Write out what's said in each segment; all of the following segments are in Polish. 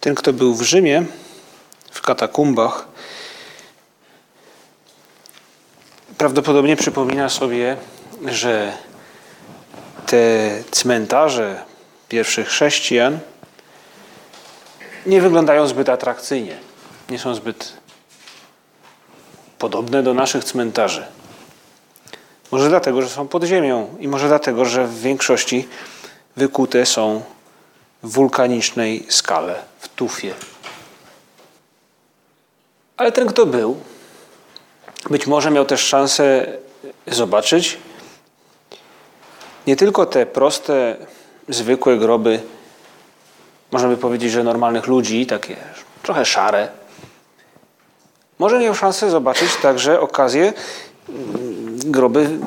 Ten, kto był w Rzymie, w katakumbach, prawdopodobnie przypomina sobie, że te cmentarze pierwszych chrześcijan nie wyglądają zbyt atrakcyjnie. Nie są zbyt podobne do naszych cmentarzy. Może dlatego, że są pod ziemią i może dlatego, że w większości wykute są wulkanicznej skale, w tufie. Ale ten, kto był, być może miał też szansę zobaczyć nie tylko te proste, zwykłe groby, można by powiedzieć, że normalnych ludzi, takie trochę szare. Może miał szansę zobaczyć także okazję mm, groby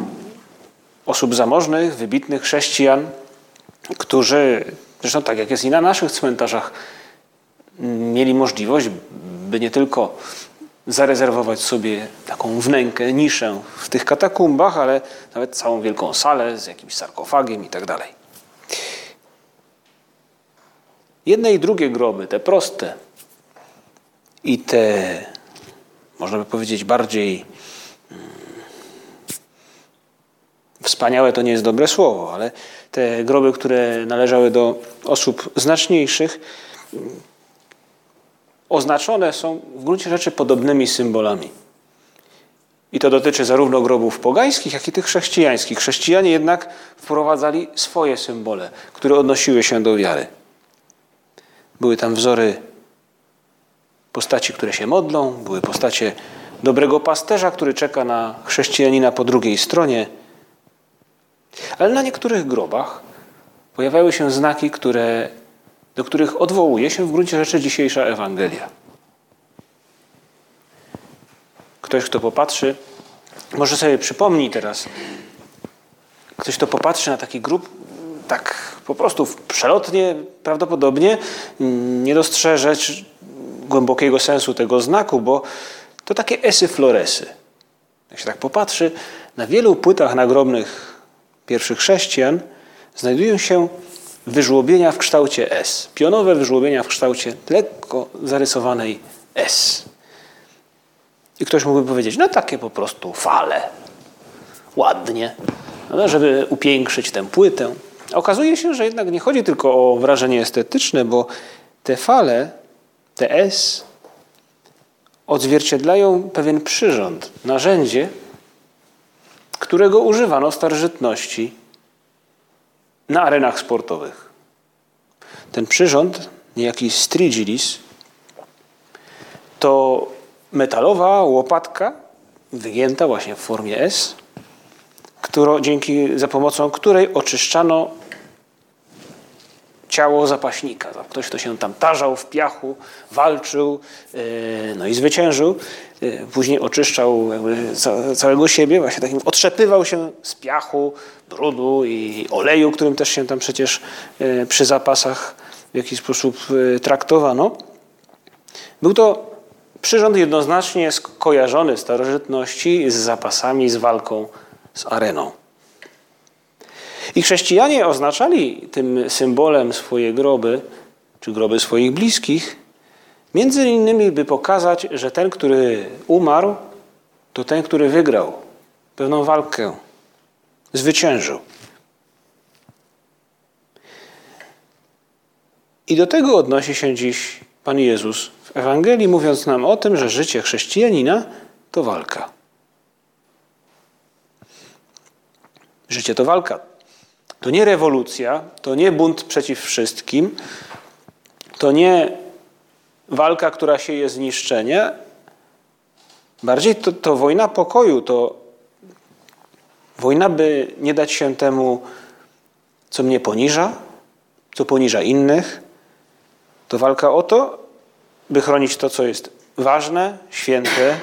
osób zamożnych, wybitnych chrześcijan, którzy Zresztą tak jak jest i na naszych cmentarzach, mieli możliwość, by nie tylko zarezerwować sobie taką wnękę, niszę w tych katakumbach, ale nawet całą wielką salę z jakimś sarkofagiem i tak dalej. Jedne i drugie groby, te proste i te, można by powiedzieć, bardziej Wspaniałe to nie jest dobre słowo, ale te groby, które należały do osób znaczniejszych, oznaczone są w gruncie rzeczy podobnymi symbolami. I to dotyczy zarówno grobów pogańskich, jak i tych chrześcijańskich. Chrześcijanie jednak wprowadzali swoje symbole, które odnosiły się do wiary. Były tam wzory postaci, które się modlą, były postacie dobrego pasterza, który czeka na chrześcijanina po drugiej stronie ale na niektórych grobach pojawiały się znaki, które, do których odwołuje się w gruncie rzeczy dzisiejsza Ewangelia. Ktoś, kto popatrzy, może sobie przypomni teraz, ktoś, kto popatrzy na taki grób, tak po prostu przelotnie, prawdopodobnie nie dostrzeże głębokiego sensu tego znaku, bo to takie esy floresy. Jak się tak popatrzy, na wielu płytach nagrobnych pierwszych chrześcijan znajdują się wyżłobienia w kształcie S. Pionowe wyżłobienia w kształcie lekko zarysowanej S. I ktoś mógłby powiedzieć, no takie po prostu fale. Ładnie, no, żeby upiększyć tę płytę. A okazuje się, że jednak nie chodzi tylko o wrażenie estetyczne, bo te fale, te S, odzwierciedlają pewien przyrząd, narzędzie, którego używano starożytności na arenach sportowych. Ten przyrząd, niejaki strigilis, to metalowa łopatka wygięta właśnie w formie S, którą, dzięki, za pomocą której oczyszczano ciało zapaśnika. Ktoś, kto się tam tarzał w piachu, walczył, e, no i zwyciężył. E, później oczyszczał całego siebie, właśnie takim otrzepywał się z piachu, brudu i oleju, którym też się tam przecież e, przy zapasach w jakiś sposób traktowano. Był to przyrząd jednoznacznie skojarzony w starożytności z zapasami, z walką, z areną. I chrześcijanie oznaczali tym symbolem swoje groby, czy groby swoich bliskich, między innymi, by pokazać, że ten, który umarł, to ten, który wygrał pewną walkę, zwyciężył. I do tego odnosi się dziś Pan Jezus w Ewangelii, mówiąc nam o tym, że życie chrześcijanina to walka. Życie to walka. To nie rewolucja, to nie bunt przeciw wszystkim, to nie walka, która sieje zniszczenie. Bardziej to, to wojna pokoju, to wojna, by nie dać się temu, co mnie poniża, co poniża innych. To walka o to, by chronić to, co jest ważne, święte.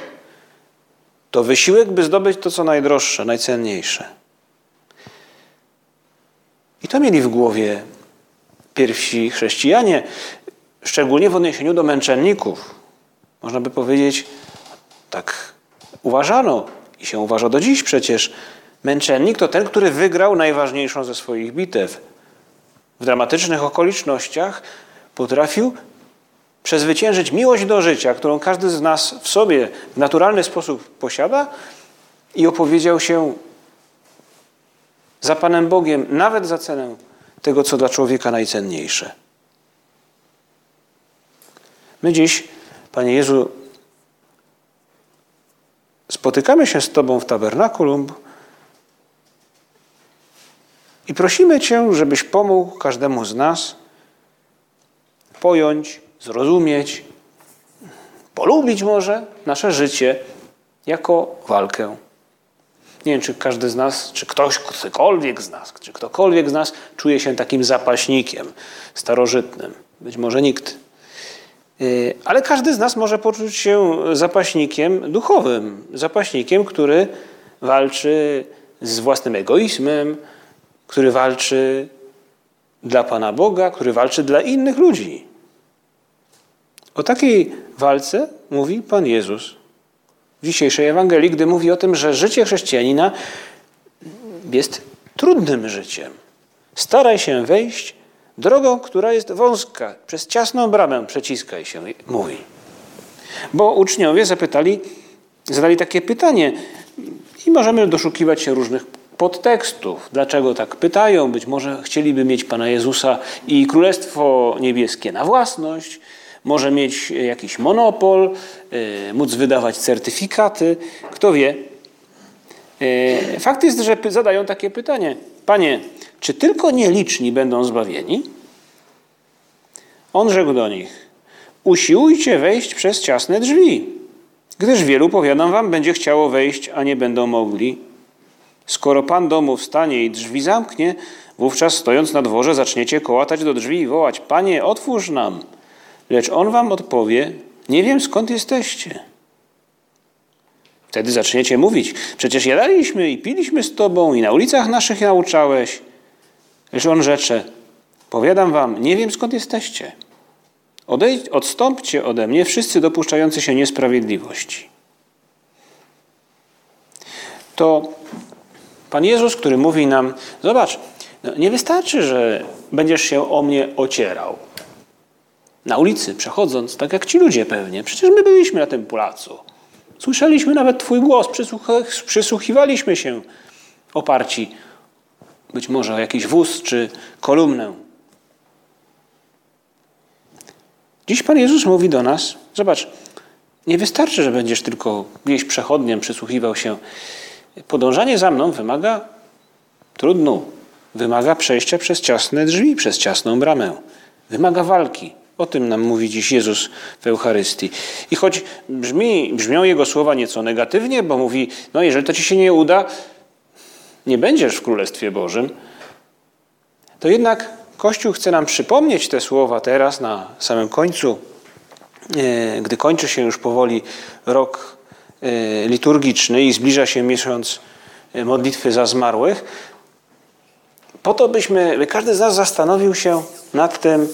To wysiłek, by zdobyć to, co najdroższe, najcenniejsze. I to mieli w głowie pierwsi chrześcijanie, szczególnie w odniesieniu do męczenników. Można by powiedzieć, tak uważano i się uważa do dziś przecież. Męczennik to ten, który wygrał najważniejszą ze swoich bitew. W dramatycznych okolicznościach potrafił przezwyciężyć miłość do życia, którą każdy z nas w sobie w naturalny sposób posiada i opowiedział się za Panem Bogiem, nawet za cenę tego, co dla człowieka najcenniejsze. My dziś, Panie Jezu, spotykamy się z Tobą w tabernakulum i prosimy Cię, żebyś pomógł każdemu z nas pojąć, zrozumieć, polubić może nasze życie jako walkę. Nie wiem, czy każdy z nas, czy ktoś, ktokolwiek z nas, czy ktokolwiek z nas czuje się takim zapaśnikiem starożytnym. Być może nikt. Y, ale każdy z nas może poczuć się zapaśnikiem duchowym, zapaśnikiem, który walczy z własnym egoizmem, który walczy dla Pana Boga, który walczy dla innych ludzi. O takiej walce mówi Pan Jezus w dzisiejszej Ewangelii, gdy mówi o tym, że życie chrześcijanina jest trudnym życiem. Staraj się wejść drogą, która jest wąska, przez ciasną bramę przeciskaj się, mówi. Bo uczniowie zapytali, zadali takie pytanie i możemy doszukiwać się różnych podtekstów. Dlaczego tak pytają? Być może chcieliby mieć Pana Jezusa i Królestwo Niebieskie na własność, może mieć jakiś monopol, e, móc wydawać certyfikaty, kto wie. E, fakt jest, że zadają takie pytanie: Panie, czy tylko nieliczni będą zbawieni? On rzekł do nich: Usiłujcie wejść przez ciasne drzwi, gdyż wielu, powiadam wam, będzie chciało wejść, a nie będą mogli. Skoro pan domu wstanie i drzwi zamknie, wówczas stojąc na dworze zaczniecie kołatać do drzwi i wołać: Panie, otwórz nam. Lecz on wam odpowie: Nie wiem skąd jesteście. Wtedy zaczniecie mówić: Przecież jadaliśmy i piliśmy z tobą i na ulicach naszych nauczałeś. Lecz on rzecze: Powiadam wam, nie wiem skąd jesteście. Odejdź, odstąpcie ode mnie, wszyscy dopuszczający się niesprawiedliwości. To Pan Jezus, który mówi nam: Zobacz, no nie wystarczy, że będziesz się o mnie ocierał na ulicy, przechodząc, tak jak ci ludzie pewnie. Przecież my byliśmy na tym placu. Słyszeliśmy nawet Twój głos, przysłuchiwaliśmy się oparci być może o jakiś wóz czy kolumnę. Dziś Pan Jezus mówi do nas: Zobacz, nie wystarczy, że będziesz tylko gdzieś przechodniem przysłuchiwał się. Podążanie za mną wymaga trudnu, wymaga przejścia przez ciasne drzwi, przez ciasną bramę, wymaga walki. O tym nam mówi dziś Jezus w Eucharystii. I choć brzmi, brzmią Jego słowa nieco negatywnie, bo mówi, no jeżeli to Ci się nie uda, nie będziesz w Królestwie Bożym, to jednak Kościół chce nam przypomnieć te słowa teraz na samym końcu, e, gdy kończy się już powoli rok e, liturgiczny i zbliża się miesiąc e, modlitwy za zmarłych, po to byśmy, by każdy z nas zastanowił się nad tym,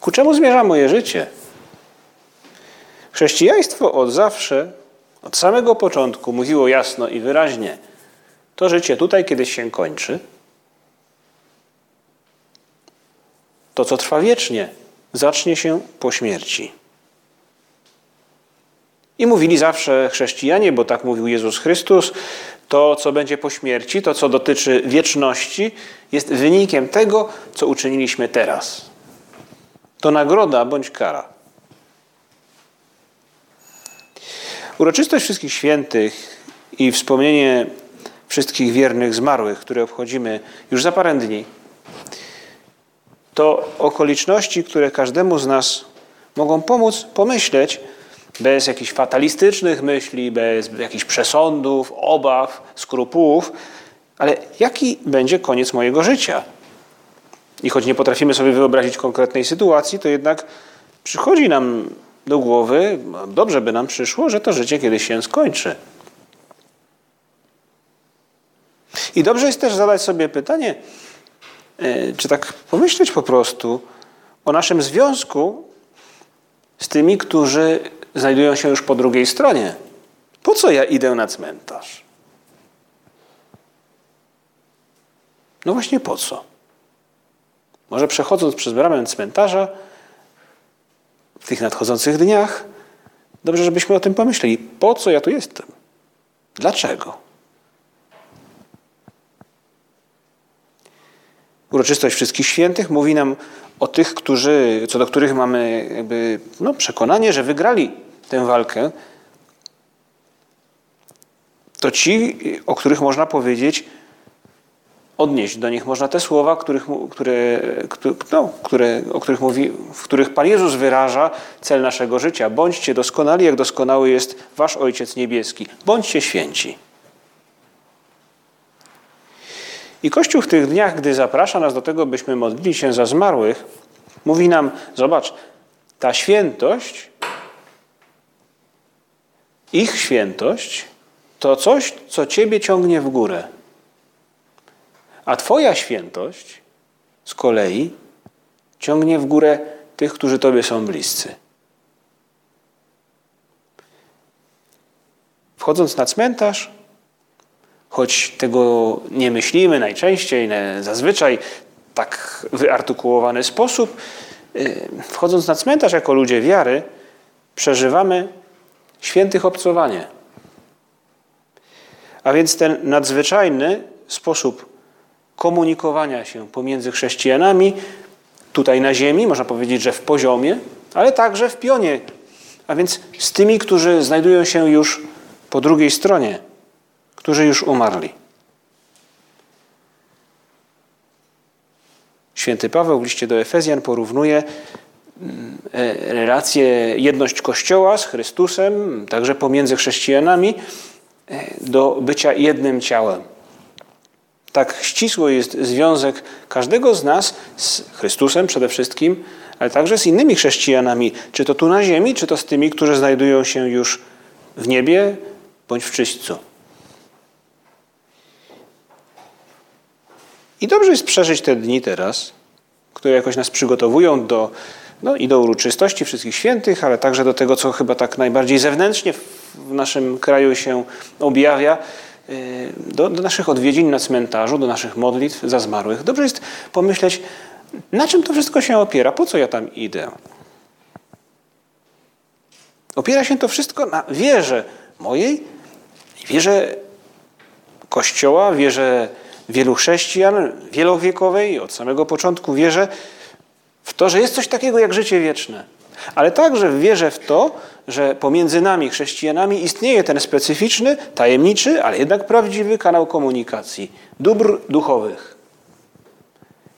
Ku czemu zmierza moje życie? Chrześcijaństwo od zawsze, od samego początku mówiło jasno i wyraźnie: to życie tutaj kiedyś się kończy. To, co trwa wiecznie, zacznie się po śmierci. I mówili zawsze chrześcijanie, bo tak mówił Jezus Chrystus, to, co będzie po śmierci, to, co dotyczy wieczności, jest wynikiem tego, co uczyniliśmy teraz. To nagroda bądź kara. Uroczystość wszystkich świętych i wspomnienie wszystkich wiernych zmarłych, które obchodzimy już za parę dni, to okoliczności, które każdemu z nas mogą pomóc pomyśleć, bez jakichś fatalistycznych myśli, bez jakichś przesądów, obaw, skrupułów, ale jaki będzie koniec mojego życia? I choć nie potrafimy sobie wyobrazić konkretnej sytuacji, to jednak przychodzi nam do głowy, dobrze by nam przyszło, że to życie kiedyś się skończy. I dobrze jest też zadać sobie pytanie, e, czy tak pomyśleć po prostu o naszym związku z tymi, którzy znajdują się już po drugiej stronie. Po co ja idę na cmentarz? No właśnie po co? Może przechodząc przez bramę cmentarza w tych nadchodzących dniach, dobrze, żebyśmy o tym pomyśleli. Po co ja tu jestem? Dlaczego? Uroczystość Wszystkich Świętych mówi nam o tych, którzy, co do których mamy jakby, no, przekonanie, że wygrali tę walkę. To ci, o których można powiedzieć, odnieść do nich można te słowa, których, które, no, które, o których mówi, w których Pan Jezus wyraża cel naszego życia. Bądźcie doskonali, jak doskonały jest Wasz Ojciec Niebieski. Bądźcie święci. I Kościół w tych dniach, gdy zaprasza nas do tego, byśmy modlili się za zmarłych, mówi nam: Zobacz, ta świętość, ich świętość, to coś, co Ciebie ciągnie w górę. A Twoja świętość z kolei ciągnie w górę tych, którzy Tobie są bliscy. Wchodząc na cmentarz, choć tego nie myślimy najczęściej, zazwyczaj tak wyartykułowany sposób, y, wchodząc na cmentarz jako ludzie wiary, przeżywamy świętych obcowanie. A więc ten nadzwyczajny sposób komunikowania się pomiędzy chrześcijanami, tutaj na ziemi, można powiedzieć, że w poziomie, ale także w pionie, a więc z tymi, którzy znajdują się już po drugiej stronie, którzy już umarli. Święty Paweł w liście do Efezjan porównuje relację, jedność Kościoła z Chrystusem, także pomiędzy chrześcijanami, e, do bycia jednym ciałem. Tak ścisły jest związek każdego z nas z Chrystusem przede wszystkim, ale także z innymi chrześcijanami, czy to tu na ziemi, czy to z tymi, którzy znajdują się już w niebie bądź w czyśćcu. I dobrze jest przeżyć te dni teraz, które jakoś nas przygotowują do, no, i do uroczystości wszystkich świętych, ale także do tego, co chyba tak najbardziej zewnętrznie w naszym kraju się objawia, y, do, do naszych odwiedzin na cmentarzu, do naszych modlitw za zmarłych. Dobrze jest pomyśleć, na czym to wszystko się opiera, po co ja tam idę. Opiera się to wszystko na wierze mojej, wierze Kościoła, wierze wielu chrześcijan wielowiekowej, od samego początku wierzę w to, że jest coś takiego jak życie wieczne. Ale także wierzę w to, że pomiędzy nami, chrześcijanami, istnieje ten specyficzny, tajemniczy, ale jednak prawdziwy kanał komunikacji dóbr duchowych.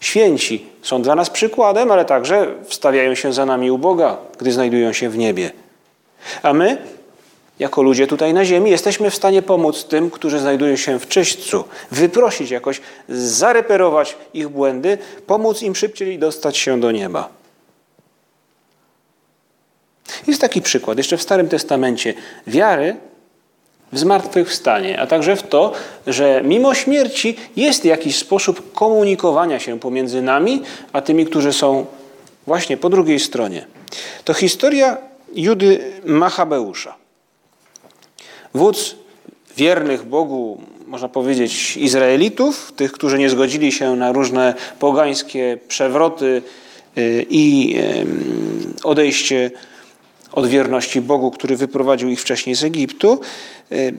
Święci są dla nas przykładem, ale także wstawiają się za nami u Boga, gdy znajdują się w niebie. A my jako ludzie tutaj na ziemi, jesteśmy w stanie pomóc tym, którzy znajdują się w czyśćcu, wyprosić jakoś, zareperować ich błędy, pomóc im szybciej dostać się do nieba. Jest taki przykład, jeszcze w Starym Testamencie, wiary w zmartwychwstanie, a także w to, że mimo śmierci jest jakiś sposób komunikowania się pomiędzy nami, a tymi, którzy są właśnie po drugiej stronie. To historia Judy Machabeusza wódz wiernych Bogu, można powiedzieć, Izraelitów, tych, którzy nie zgodzili się na różne pogańskie przewroty y, i odejście od wierności Bogu, który wyprowadził ich wcześniej z Egiptu. Y,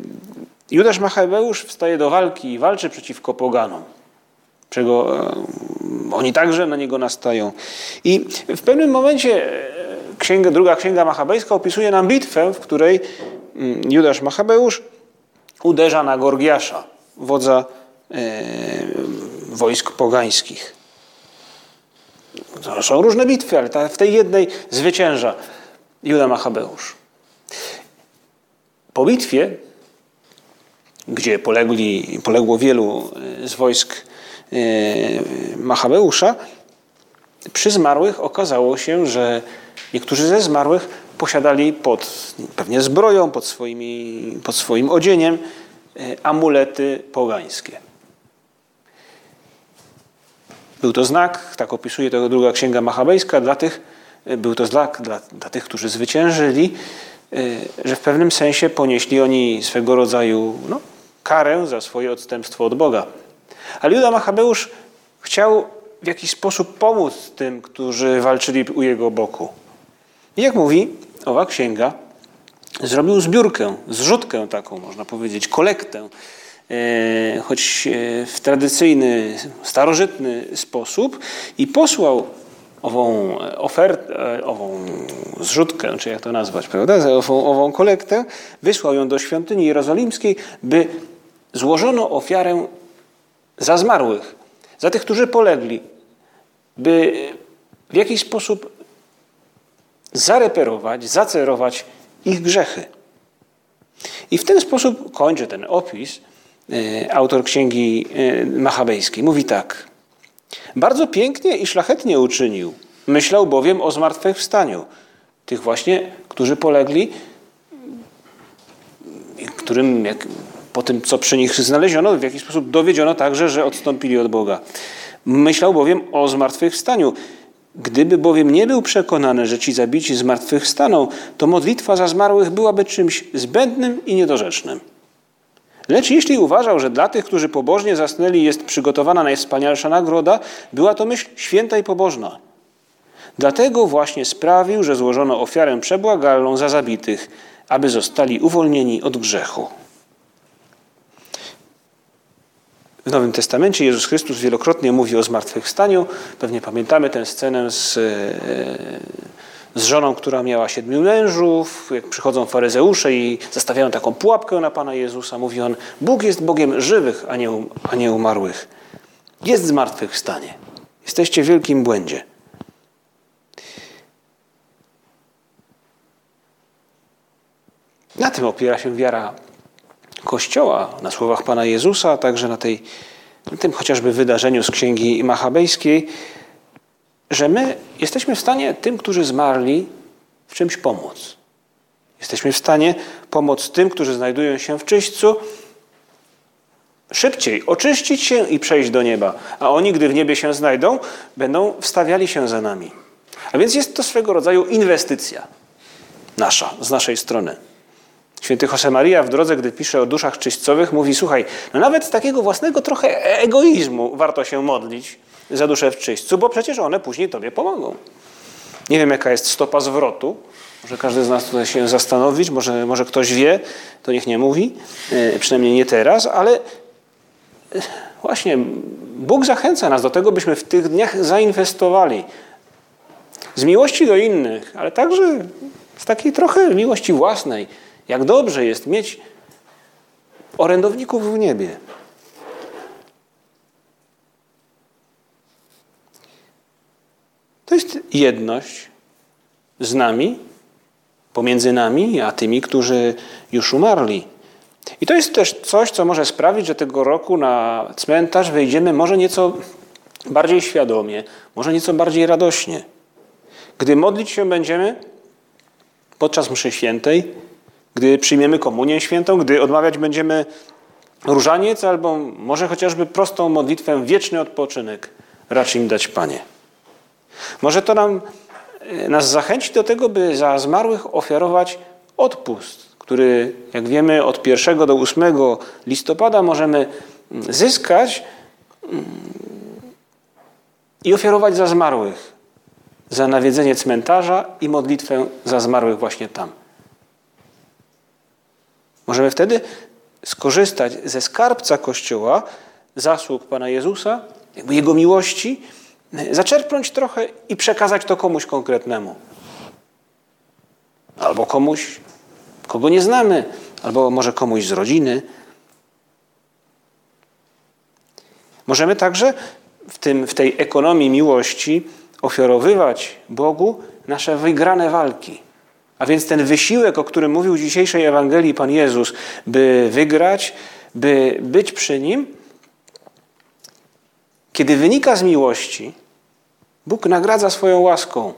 Judasz Machabeusz wstaje do walki i walczy przeciwko poganom, czego oni także na niego nastają. I w pewnym momencie e, księga, druga księga machabejska opisuje nam bitwę, w której Judasz Machabeusz uderza na Gorgiasza, wodza e, wojsk pogańskich. To są różne bitwy, ale w tej jednej zwycięża Juda Machabeusz. Po bitwie, gdzie polegli, poległo wielu e, z wojsk e, Machabeusza, przy zmarłych okazało się, że niektórzy ze zmarłych posiadali pod pewnie zbroją, pod, swoimi, pod swoim odzieniem e, amulety pogańskie. Był to znak, tak opisuje to druga księga machabejska, dla tych, e, był to znak dla, dla tych, którzy zwyciężyli, e, że w pewnym sensie ponieśli oni swego rodzaju no, karę za swoje odstępstwo od Boga. Ale Juda Machabeusz chciał w jakiś sposób pomóc tym, którzy walczyli u jego boku. I jak mówi owa księga, zrobił zbiórkę, zrzutkę taką, można powiedzieć, kolektę, e, choć e, w tradycyjny, starożytny sposób i posłał ową ofertę, ową zrzutkę, czy jak to nazwać, prawda, ową, ową kolektę, wysłał ją do świątyni jerozolimskiej, by złożono ofiarę za zmarłych, za tych, którzy polegli, by w jakiś sposób zareperować, zacerować ich grzechy. I w ten sposób kończy ten opis e, autor księgi e, machabejskiej. Mówi tak. Bardzo pięknie i szlachetnie uczynił. Myślał bowiem o zmartwychwstaniu tych właśnie, którzy polegli, którym jak, po tym, co przy nich znaleziono, w jakiś sposób dowiedziono także, że odstąpili od Boga. Myślał bowiem o zmartwychwstaniu. Gdyby bowiem nie był przekonany, że ci zabici zmartwychwstaną, to modlitwa za zmarłych byłaby czymś zbędnym i niedorzecznym. Lecz jeśli uważał, że dla tych, którzy pobożnie zasnęli, jest przygotowana najwspanialsza nagroda, była to myśl święta i pobożna. Dlatego właśnie sprawił, że złożono ofiarę przebłagalną za zabitych, aby zostali uwolnieni od grzechu. W Nowym Testamencie Jezus Chrystus wielokrotnie mówi o zmartwychwstaniu. Pewnie pamiętamy tę scenę z, z żoną, która miała siedmiu mężów. Jak przychodzą faryzeusze i zastawiają taką pułapkę na Pana Jezusa, mówi on, Bóg jest Bogiem żywych, a nie, um, a nie umarłych. Jest zmartwychwstanie. Jesteście w wielkim błędzie. Na tym opiera się wiara Kościoła, na słowach Pana Jezusa, a także na, tej, na tym chociażby wydarzeniu z Księgi Machabejskiej, że my jesteśmy w stanie tym, którzy zmarli, w czymś pomóc. Jesteśmy w stanie pomóc tym, którzy znajdują się w czyśćcu, szybciej oczyścić się i przejść do nieba. A oni, gdy w niebie się znajdą, będą wstawiali się za nami. A więc jest to swego rodzaju inwestycja nasza, z naszej strony. Święty Josemaria w drodze, gdy pisze o duszach czyśćcowych, mówi: Słuchaj, no nawet z takiego własnego trochę egoizmu warto się modlić za duszę w czyśćcu, bo przecież one później tobie pomogą. Nie wiem, jaka jest stopa zwrotu. Może każdy z nas tutaj się zastanowić, może, może ktoś wie, to niech nie mówi, e, przynajmniej nie teraz, ale e, właśnie Bóg zachęca nas do tego, byśmy w tych dniach zainwestowali z miłości do innych, ale także z takiej trochę miłości własnej jak dobrze jest mieć orędowników w niebie. To jest jedność z nami, pomiędzy nami, a tymi, którzy już umarli. I to jest też coś, co może sprawić, że tego roku na cmentarz wejdziemy może nieco bardziej świadomie, może nieco bardziej radośnie. Gdy modlić się będziemy podczas mszy świętej, gdy przyjmiemy komunię świętą, gdy odmawiać będziemy różaniec albo może chociażby prostą modlitwę wieczny odpoczynek racz im dać Panie. Może to nam, e, nas zachęci do tego, by za zmarłych ofiarować odpust, który, jak wiemy, od 1 do 8 listopada możemy mm, zyskać mm, i ofiarować za zmarłych, za nawiedzenie cmentarza i modlitwę za zmarłych właśnie tam. Możemy wtedy skorzystać ze skarbca Kościoła, zasług Pana Jezusa, jakby Jego miłości, zaczerpnąć trochę i przekazać to komuś konkretnemu. Albo komuś, kogo nie znamy, albo może komuś z rodziny. Możemy także w, tym, w tej ekonomii miłości ofiarowywać Bogu nasze wygrane walki. A więc ten wysiłek, o którym mówił w dzisiejszej Ewangelii Pan Jezus, by wygrać, by być przy Nim, kiedy wynika z miłości, Bóg nagradza swoją łaską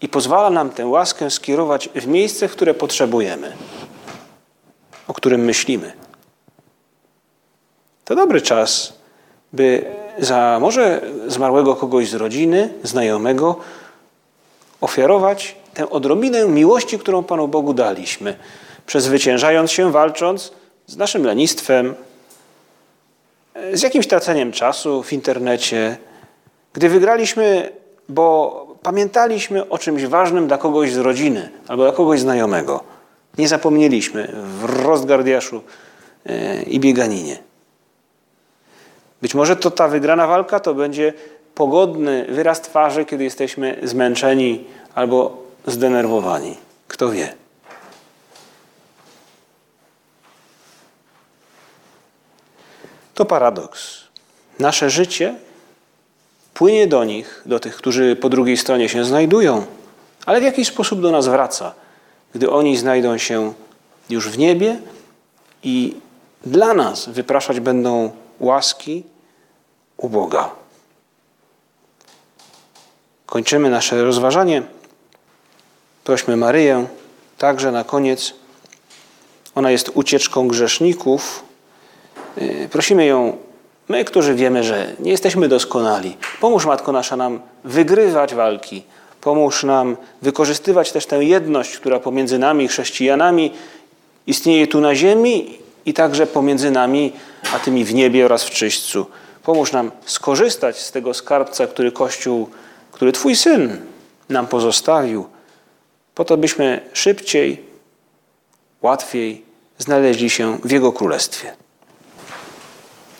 i pozwala nam tę łaskę skierować w miejsce, w które potrzebujemy, o którym myślimy. To dobry czas, by za może zmarłego kogoś z rodziny, znajomego, ofiarować tę odrobinę miłości, którą Panu Bogu daliśmy, przezwyciężając się, walcząc z naszym lenistwem, z jakimś traceniem czasu w internecie. Gdy wygraliśmy, bo pamiętaliśmy o czymś ważnym dla kogoś z rodziny albo dla kogoś znajomego. Nie zapomnieliśmy w rozgardiaszu e, i bieganinie. Być może to ta wygrana walka to będzie pogodny wyraz twarzy, kiedy jesteśmy zmęczeni albo zdenerwowani. Kto wie? To paradoks. Nasze życie płynie do nich, do tych, którzy po drugiej stronie się znajdują, ale w jakiś sposób do nas wraca, gdy oni znajdą się już w niebie i dla nas wypraszać będą łaski u Boga. Kończymy nasze rozważanie. Prośmy Maryję także na koniec. Ona jest ucieczką grzeszników. Y, prosimy ją, my, którzy wiemy, że nie jesteśmy doskonali. Pomóż, Matko Nasza, nam wygrywać walki. Pomóż nam wykorzystywać też tę jedność, która pomiędzy nami, chrześcijanami, istnieje tu na ziemi i także pomiędzy nami, a tymi w niebie oraz w czyśćcu. Pomóż nam skorzystać z tego skarbca, który Kościół, który Twój Syn nam pozostawił, po to byśmy szybciej, łatwiej znaleźli się w Jego Królestwie.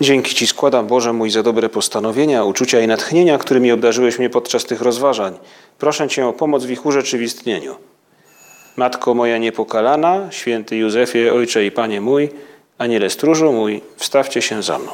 Dzięki Ci składam, Boże mój, za dobre postanowienia, uczucia i natchnienia, którymi obdarzyłeś mnie podczas tych rozważań. Proszę Cię o pomoc w ich urzeczywistnieniu. Matko moja niepokalana, święty Józefie, Ojcze i Panie mój, Aniele stróżu mój, wstawcie się za mną.